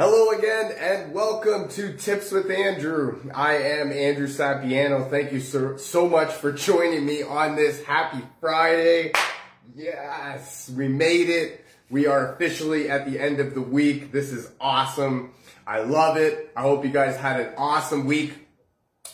Hello again and welcome to Tips with Andrew. I am Andrew Sapiano. Thank you so, so much for joining me on this happy Friday. Yes, we made it. We are officially at the end of the week. This is awesome. I love it. I hope you guys had an awesome week.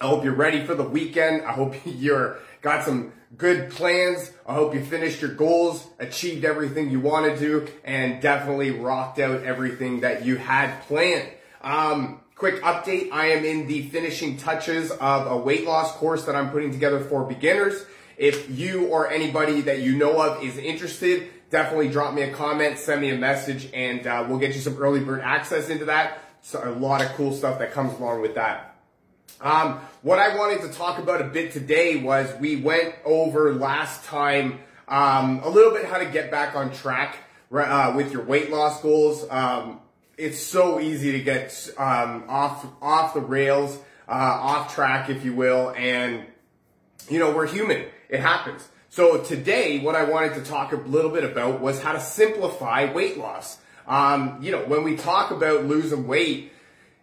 I hope you're ready for the weekend. I hope you're got some good plans. I hope you finished your goals, achieved everything you wanted to, and definitely rocked out everything that you had planned. Um, quick update. I am in the finishing touches of a weight loss course that I'm putting together for beginners. If you or anybody that you know of is interested, definitely drop me a comment, send me a message, and uh, we'll get you some early bird access into that. So a lot of cool stuff that comes along with that. Um, what I wanted to talk about a bit today was we went over last time um, a little bit how to get back on track uh, with your weight loss goals. Um, it's so easy to get um, off off the rails, uh, off track, if you will, and you know we're human. It happens. So today, what I wanted to talk a little bit about was how to simplify weight loss. Um, you know, when we talk about losing weight,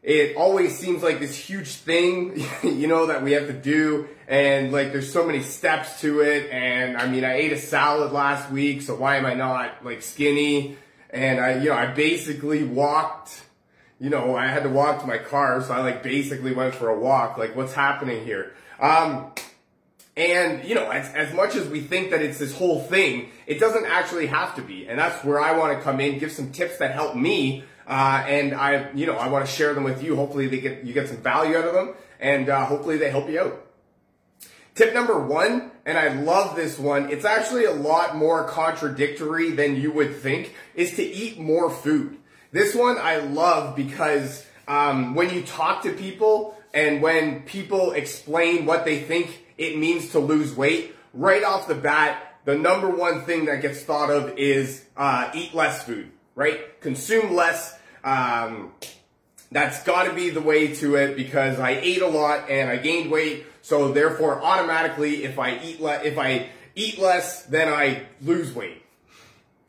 it always seems like this huge thing, you know, that we have to do. And like, there's so many steps to it. And I mean, I ate a salad last week, so why am I not like skinny? And I, you know, I basically walked, you know, I had to walk to my car, so I like basically went for a walk. Like, what's happening here? Um, and, you know, as, as much as we think that it's this whole thing, it doesn't actually have to be. And that's where I want to come in, give some tips that help me uh, and I, you know, I want to share them with you. Hopefully, they get you get some value out of them, and uh, hopefully, they help you out. Tip number one, and I love this one. It's actually a lot more contradictory than you would think. Is to eat more food. This one I love because um, when you talk to people and when people explain what they think it means to lose weight, right off the bat, the number one thing that gets thought of is uh, eat less food, right? Consume less um, that's got to be the way to it because I ate a lot and I gained weight. So therefore, automatically, if I eat le- if I eat less, then I lose weight.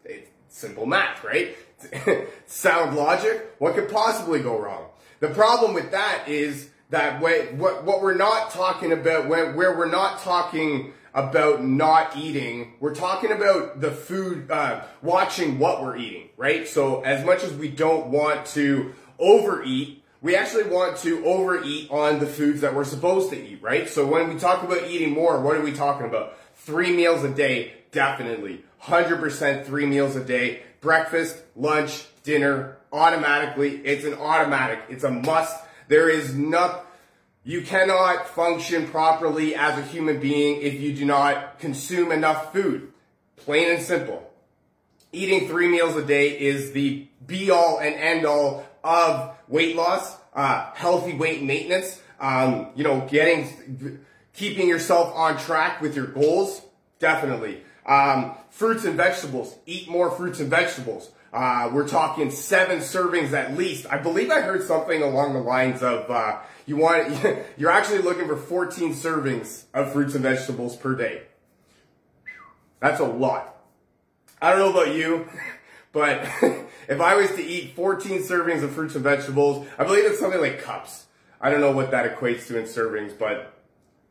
It's simple math, right? Sound logic. What could possibly go wrong? The problem with that is that what what we're not talking about where we're not talking about not eating. We're talking about the food, uh, watching what we're eating, right? So as much as we don't want to overeat, we actually want to overeat on the foods that we're supposed to eat, right? So when we talk about eating more, what are we talking about? Three meals a day, definitely. 100% three meals a day. Breakfast, lunch, dinner, automatically. It's an automatic. It's a must. There is nothing you cannot function properly as a human being if you do not consume enough food. Plain and simple. Eating three meals a day is the be all and end all of weight loss, uh, healthy weight maintenance, um, you know, getting, keeping yourself on track with your goals. Definitely. Um, fruits and vegetables. Eat more fruits and vegetables. Uh, we're talking seven servings at least. I believe I heard something along the lines of uh, you want you're actually looking for 14 servings of fruits and vegetables per day. That's a lot. I don't know about you, but if I was to eat 14 servings of fruits and vegetables, I believe it's something like cups. I don't know what that equates to in servings, but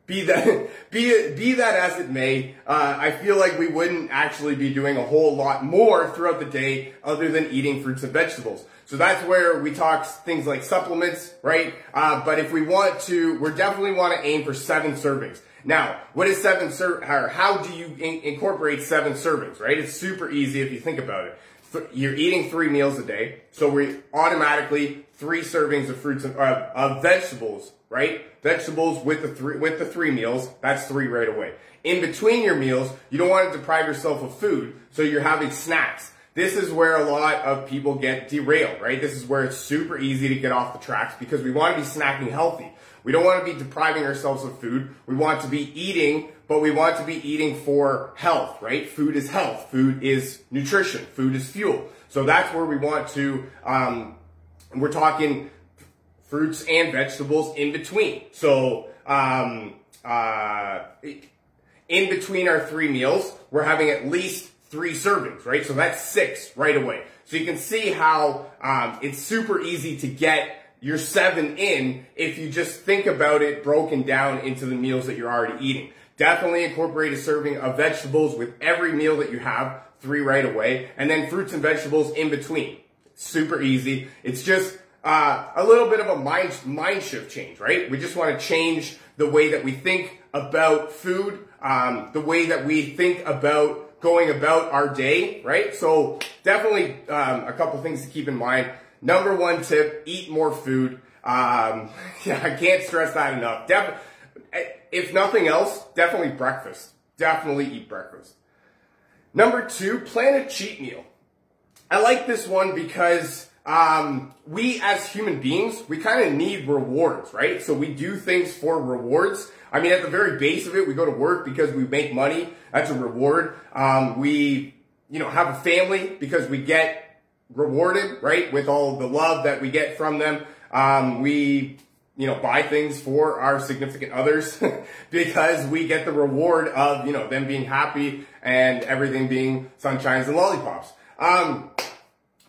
be that be be that as it may, uh, I feel like we wouldn't actually be doing a whole lot more throughout the day other than eating fruits and vegetables. So that's where we talk things like supplements, right? Uh, but if we want to, we definitely want to aim for seven servings. Now, what is seven ser- or how do you in- incorporate seven servings, right? It's super easy if you think about it. Th- you're eating three meals a day, so we automatically three servings of fruits and uh, of vegetables right? Vegetables with the three with the three meals, that's three right away. In between your meals, you don't want to deprive yourself of food, so you're having snacks. This is where a lot of people get derailed, right? This is where it's super easy to get off the tracks because we want to be snacking healthy. We don't want to be depriving ourselves of food. We want to be eating, but we want to be eating for health, right? Food is health. Food is nutrition. Food is fuel. So that's where we want to, um, we're talking fruits and vegetables in between. So, um, uh, in between our three meals, we're having at least three servings, right? So that's six right away. So you can see how um, it's super easy to get your seven in if you just think about it broken down into the meals that you're already eating. Definitely incorporate a serving of vegetables with every meal that you have, three right away, and then fruits and vegetables in between. Super easy. It's just uh, a little bit of a mind mind shift change, right? We just want to change the way that we think about food, um, the way that we think about going about our day, right? So definitely um, a couple things to keep in mind. Number one tip: eat more food. Um, yeah, I can't stress that enough. Def- if nothing else, definitely breakfast. Definitely eat breakfast. Number two, plan a cheat meal. I like this one because um, we as human beings, we kind of need rewards, right? So we do things for rewards. I mean, at the very base of it, we go to work because we make money. That's a reward. Um, we, you know, have a family because we get rewarded, right? With all the love that we get from them. Um, we, you know, buy things for our significant others because we get the reward of, you know, them being happy and everything being sunshines and lollipops. Um,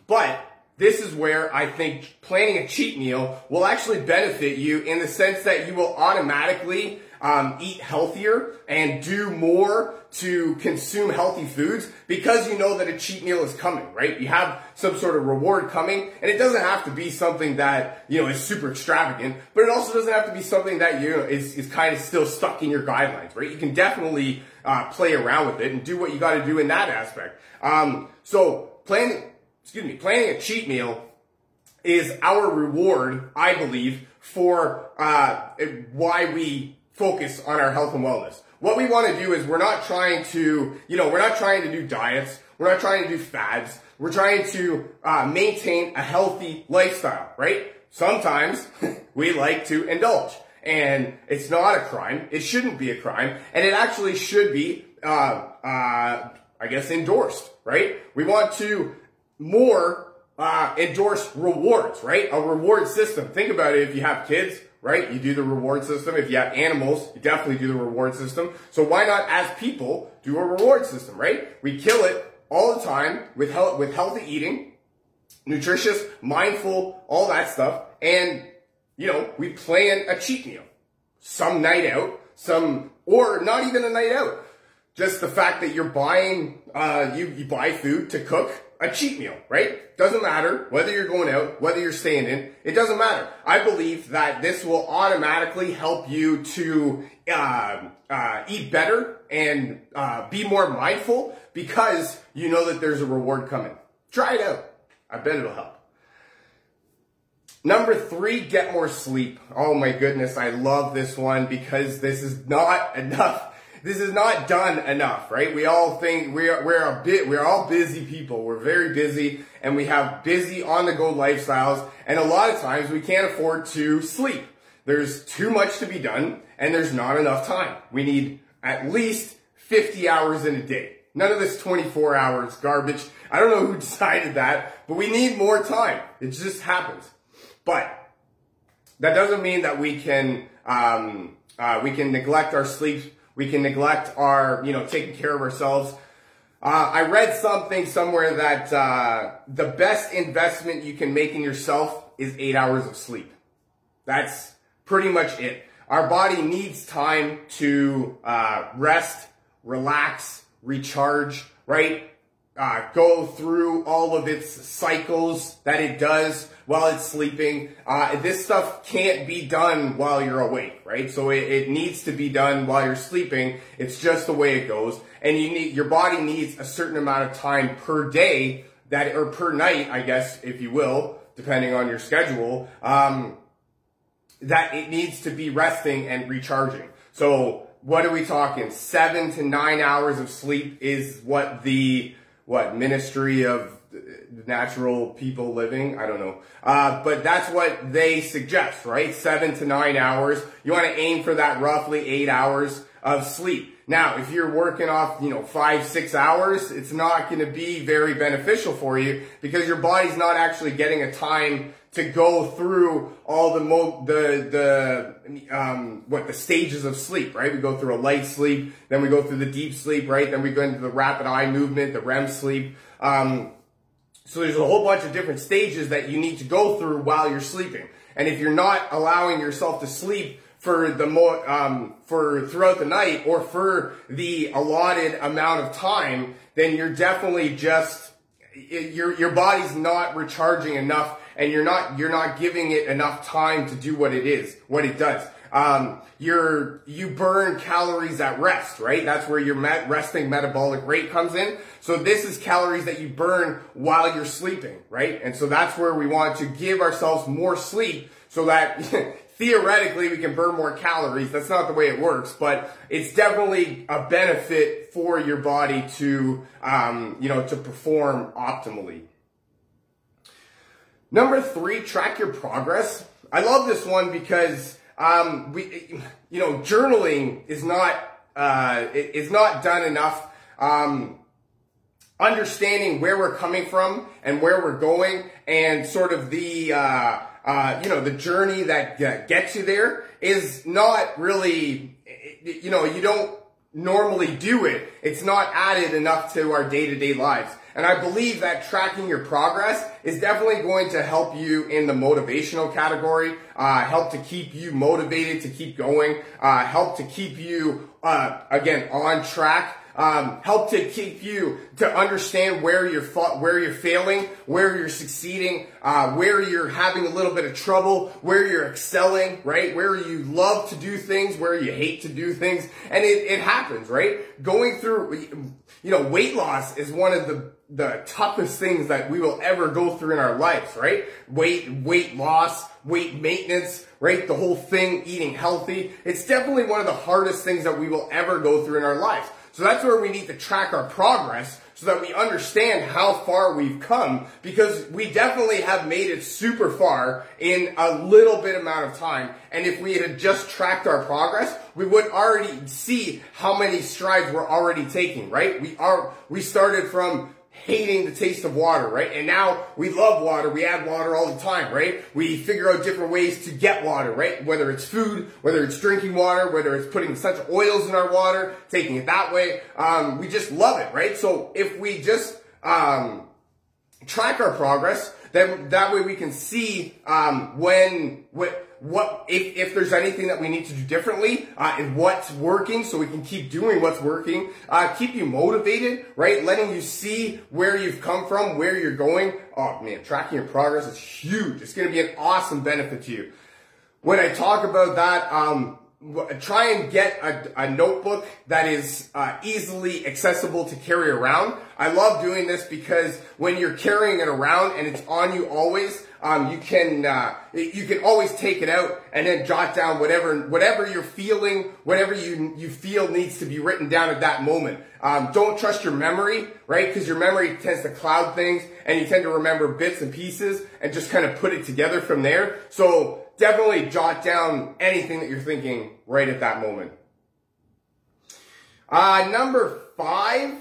but this is where I think planning a cheat meal will actually benefit you in the sense that you will automatically um, eat healthier and do more to consume healthy foods because you know that a cheat meal is coming, right? You have some sort of reward coming and it doesn't have to be something that, you know, is super extravagant, but it also doesn't have to be something that, you know, is, is kind of still stuck in your guidelines, right? You can definitely, uh, play around with it and do what you gotta do in that aspect. Um, so planning, excuse me, planning a cheat meal is our reward, I believe, for uh, why we focus on our health and wellness. What we want to do is we're not trying to, you know, we're not trying to do diets. We're not trying to do fads. We're trying to uh, maintain a healthy lifestyle, right? Sometimes we like to indulge, and it's not a crime. It shouldn't be a crime, and it actually should be, uh, uh I guess, endorsed, right? We want to more uh, endorse rewards, right? A reward system. Think about it if you have kids, right? You do the reward system. If you have animals, you definitely do the reward system. So why not, as people, do a reward system, right? We kill it all the time with health, with healthy eating, nutritious, mindful, all that stuff, and you know we plan a cheat meal, some night out, some or not even a night out. Just the fact that you're buying, uh, you you buy food to cook a cheat meal, right? Doesn't matter whether you're going out, whether you're staying in. It doesn't matter. I believe that this will automatically help you to uh, uh, eat better and uh, be more mindful because you know that there's a reward coming. Try it out. I bet it'll help. Number three, get more sleep. Oh my goodness, I love this one because this is not enough this is not done enough, right? We all think we are, we're a bit, we're all busy people. We're very busy and we have busy on the go lifestyles. And a lot of times we can't afford to sleep. There's too much to be done and there's not enough time. We need at least 50 hours in a day. None of this 24 hours garbage. I don't know who decided that, but we need more time. It just happens. But that doesn't mean that we can, um, uh, we can neglect our sleep we can neglect our, you know, taking care of ourselves. Uh, I read something somewhere that uh, the best investment you can make in yourself is eight hours of sleep. That's pretty much it. Our body needs time to uh, rest, relax, recharge, right? Uh, go through all of its cycles that it does while it's sleeping. Uh, this stuff can't be done while you're awake, right? So it, it, needs to be done while you're sleeping. It's just the way it goes. And you need, your body needs a certain amount of time per day that, or per night, I guess, if you will, depending on your schedule, um, that it needs to be resting and recharging. So what are we talking? Seven to nine hours of sleep is what the what ministry of natural people living. I don't know. Uh, but that's what they suggest, right? Seven to nine hours. You want to aim for that roughly eight hours of sleep. Now, if you're working off, you know, five, six hours, it's not going to be very beneficial for you because your body's not actually getting a time to go through all the mo- the the um, what the stages of sleep, right? We go through a light sleep, then we go through the deep sleep, right? Then we go into the rapid eye movement, the REM sleep. Um, So there's a whole bunch of different stages that you need to go through while you're sleeping. And if you're not allowing yourself to sleep for the mo- um, for throughout the night or for the allotted amount of time, then you're definitely just your your body's not recharging enough, and you're not you're not giving it enough time to do what it is, what it does. Um, you're you burn calories at rest, right? That's where your met- resting metabolic rate comes in. So this is calories that you burn while you're sleeping, right? And so that's where we want to give ourselves more sleep so that theoretically we can burn more calories. That's not the way it works, but it's definitely a benefit for your body to, um, you know, to perform optimally. Number three, track your progress. I love this one because um, we, you know, journaling is not uh, is not done enough. Um, understanding where we're coming from and where we're going, and sort of the uh, uh, you know, the journey that gets you there is not really, you know, you don't normally do it. It's not added enough to our day to day lives. And I believe that tracking your progress is definitely going to help you in the motivational category, uh, help to keep you motivated to keep going, uh, help to keep you, uh, again, on track um, help to keep you to understand where you're fa- where you're failing, where you're succeeding, uh, where you're having a little bit of trouble, where you're excelling, right? Where you love to do things, where you hate to do things, and it, it happens, right? Going through, you know, weight loss is one of the the toughest things that we will ever go through in our lives, right? Weight, weight loss, weight maintenance, right? The whole thing, eating healthy. It's definitely one of the hardest things that we will ever go through in our lives. So that's where we need to track our progress so that we understand how far we've come because we definitely have made it super far in a little bit amount of time. And if we had just tracked our progress, we would already see how many strides we're already taking, right? We are, we started from hating the taste of water, right? And now we love water. We add water all the time, right? We figure out different ways to get water, right? Whether it's food, whether it's drinking water, whether it's putting essential oils in our water, taking it that way. Um, we just love it, right? So if we just um, track our progress, then that way we can see um, when what what if, if there's anything that we need to do differently uh, and what's working so we can keep doing what's working uh, keep you motivated right? Letting you see where you've come from where you're going. Oh man tracking your progress is huge. It's going to be an awesome benefit to you. When i talk about that um, try and get a, a notebook that is uh, easily accessible to carry around. I love doing this because when you're carrying it around and it's on you always, um, you can uh, you can always take it out and then jot down whatever whatever you're feeling, whatever you you feel needs to be written down at that moment. Um, don't trust your memory, right? Because your memory tends to cloud things, and you tend to remember bits and pieces and just kind of put it together from there. So definitely jot down anything that you're thinking right at that moment. Uh, number five,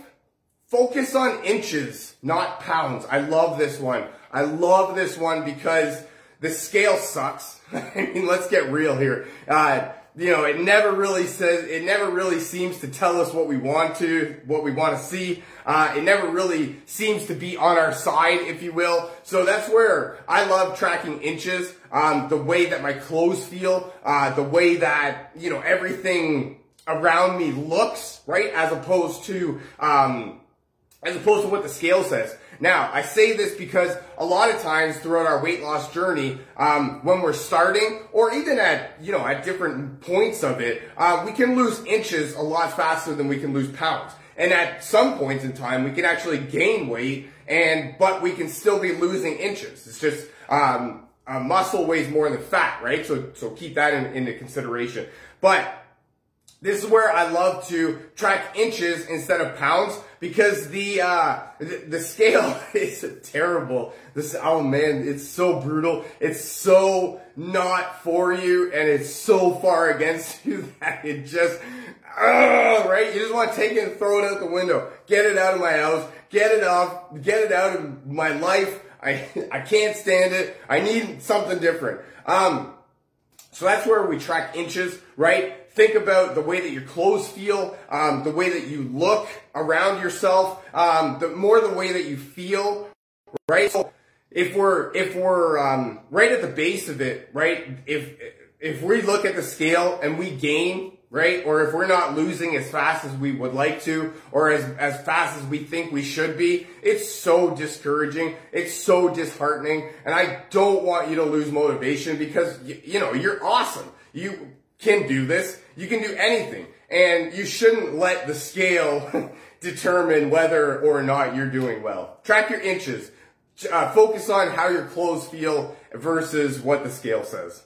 focus on inches, not pounds. I love this one. I love this one because the scale sucks. I mean, let's get real here. Uh, you know, it never really says, it never really seems to tell us what we want to, what we want to see. Uh, it never really seems to be on our side, if you will. So that's where I love tracking inches, um, the way that my clothes feel, uh, the way that, you know, everything around me looks, right? As opposed to, um, as opposed to what the scale says. Now, I say this because a lot of times throughout our weight loss journey, um, when we're starting, or even at you know at different points of it, uh, we can lose inches a lot faster than we can lose pounds. And at some points in time, we can actually gain weight, and but we can still be losing inches. It's just um, muscle weighs more than fat, right? So so keep that in, into consideration. But this is where I love to track inches instead of pounds because the uh, the, the scale is terrible. This oh man, it's so brutal. It's so not for you, and it's so far against you that it just uh, right. You just want to take it and throw it out the window. Get it out of my house. Get it off. Get it out of my life. I I can't stand it. I need something different. Um, so that's where we track inches, right? Think about the way that your clothes feel, um, the way that you look around yourself, um, the more the way that you feel right? So if we're if we're um, right at the base of it, right? If if we look at the scale and we gain, right, or if we're not losing as fast as we would like to, or as as fast as we think we should be, it's so discouraging. It's so disheartening, and I don't want you to lose motivation because you, you know you're awesome. You can do this. You can do anything, and you shouldn't let the scale. determine whether or not you're doing well. Track your inches uh, focus on how your clothes feel versus what the scale says.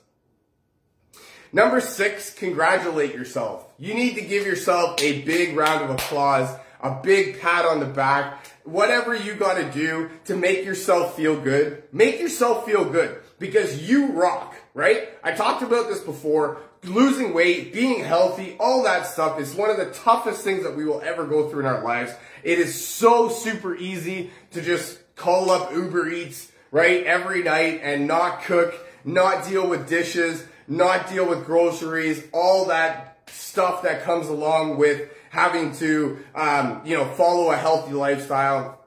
Number six, congratulate yourself. You need to give yourself a big round of applause, a big pat on the back, whatever you gotta do to make yourself feel good. Make yourself feel good because you rock, right? I talked about this before. Losing weight, being healthy, all that stuff is one of the toughest things that we will ever go through in our lives. It is so super easy to just call up Uber Eats, right, every night and not cook, not deal with dishes, not deal with groceries, all that stuff that comes along with having to, um, you know, follow a healthy lifestyle.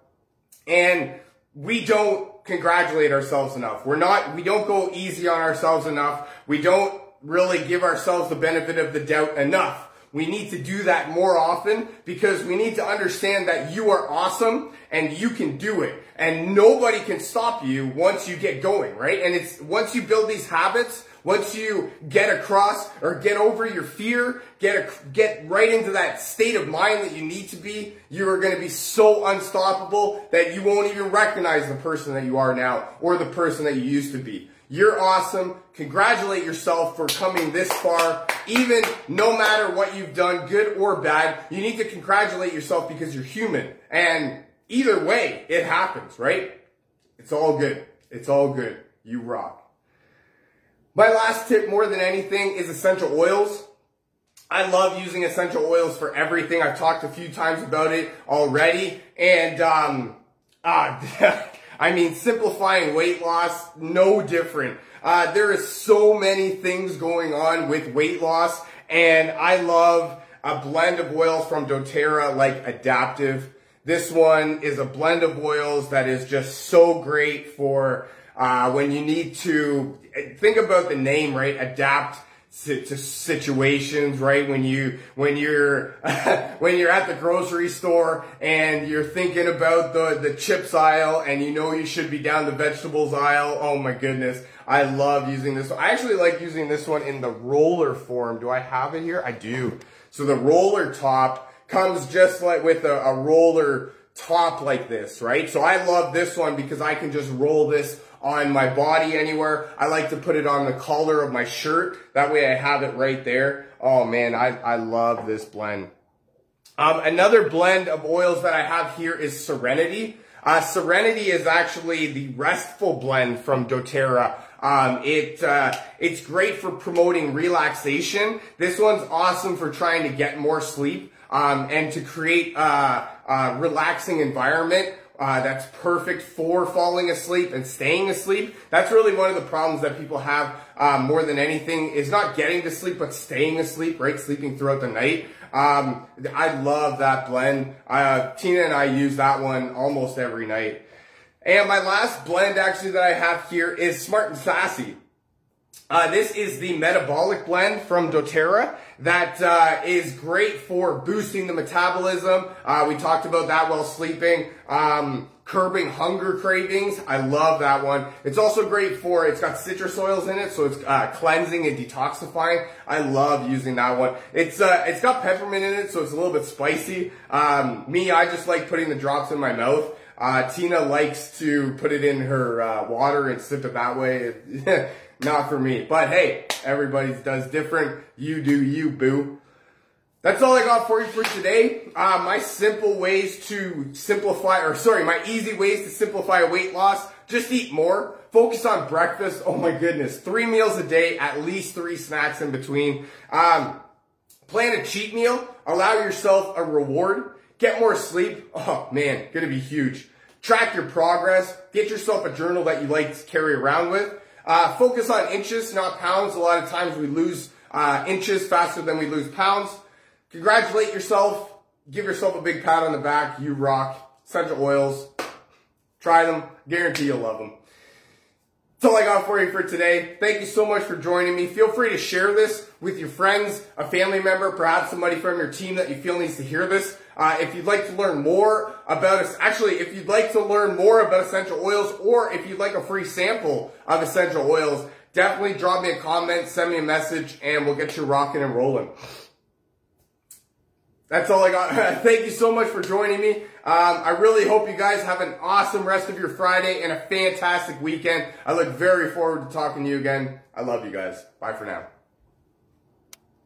And we don't congratulate ourselves enough. We're not, we don't go easy on ourselves enough. We don't really give ourselves the benefit of the doubt enough. We need to do that more often because we need to understand that you are awesome and you can do it. And nobody can stop you once you get going, right? And it's once you build these habits, once you get across or get over your fear, get a, get right into that state of mind that you need to be, you are going to be so unstoppable that you won't even recognize the person that you are now or the person that you used to be. You're awesome. Congratulate yourself for coming this far. Even no matter what you've done, good or bad, you need to congratulate yourself because you're human. And either way, it happens, right? It's all good. It's all good. You rock. My last tip more than anything is essential oils. I love using essential oils for everything. I've talked a few times about it already. And, um, uh, I mean, simplifying weight loss, no different. Uh, there is so many things going on with weight loss, and I love a blend of oils from doTERRA like Adaptiv. This one is a blend of oils that is just so great for uh, when you need to think about the name, right? Adapt to situations, right? When you, when you're, when you're at the grocery store and you're thinking about the, the chips aisle and you know you should be down the vegetables aisle. Oh my goodness. I love using this. I actually like using this one in the roller form. Do I have it here? I do. So the roller top comes just like with a, a roller top like this, right? So I love this one because I can just roll this on my body anywhere. I like to put it on the collar of my shirt. That way I have it right there. Oh man, I, I love this blend. Um, another blend of oils that I have here is Serenity. Uh, Serenity is actually the restful blend from doTERRA. Um, it uh, it's great for promoting relaxation. This one's awesome for trying to get more sleep um, and to create a, a relaxing environment. Uh, that's perfect for falling asleep and staying asleep. That's really one of the problems that people have um, more than anything is not getting to sleep, but staying asleep, right? Sleeping throughout the night. Um, I love that blend. Uh, Tina and I use that one almost every night. And my last blend actually that I have here is Smart and Sassy. Uh, this is the metabolic blend from doTERRA that uh, is great for boosting the metabolism. Uh, we talked about that while sleeping. Um, curbing hunger cravings. I love that one. It's also great for, it's got citrus oils in it, so it's uh, cleansing and detoxifying. I love using that one. It's uh, it's got peppermint in it, so it's a little bit spicy. Um, me, I just like putting the drops in my mouth. Uh, Tina likes to put it in her uh, water and sip it that way. Not for me. But hey, everybody does different. You do you, boo. That's all I got for you for today. Uh, my simple ways to simplify, or sorry, my easy ways to simplify weight loss. Just eat more. Focus on breakfast. Oh my goodness. Three meals a day, at least three snacks in between. Um, plan a cheat meal. Allow yourself a reward. Get more sleep. Oh man, gonna be huge. Track your progress. Get yourself a journal that you like to carry around with. Uh, focus on inches, not pounds. A lot of times we lose uh, inches faster than we lose pounds. Congratulate yourself. Give yourself a big pat on the back. You rock. Essential oils. Try them. Guarantee you'll love them. That's all I got for you for today. Thank you so much for joining me. Feel free to share this with your friends, a family member, perhaps somebody from your team that you feel needs to hear this. Uh, if you'd like to learn more about us, actually, if you'd like to learn more about essential oils, or if you'd like a free sample of essential oils, definitely drop me a comment, send me a message, and we'll get you rocking and rolling. That's all I got. Thank you so much for joining me. Um, I really hope you guys have an awesome rest of your Friday and a fantastic weekend. I look very forward to talking to you again. I love you guys. Bye for now.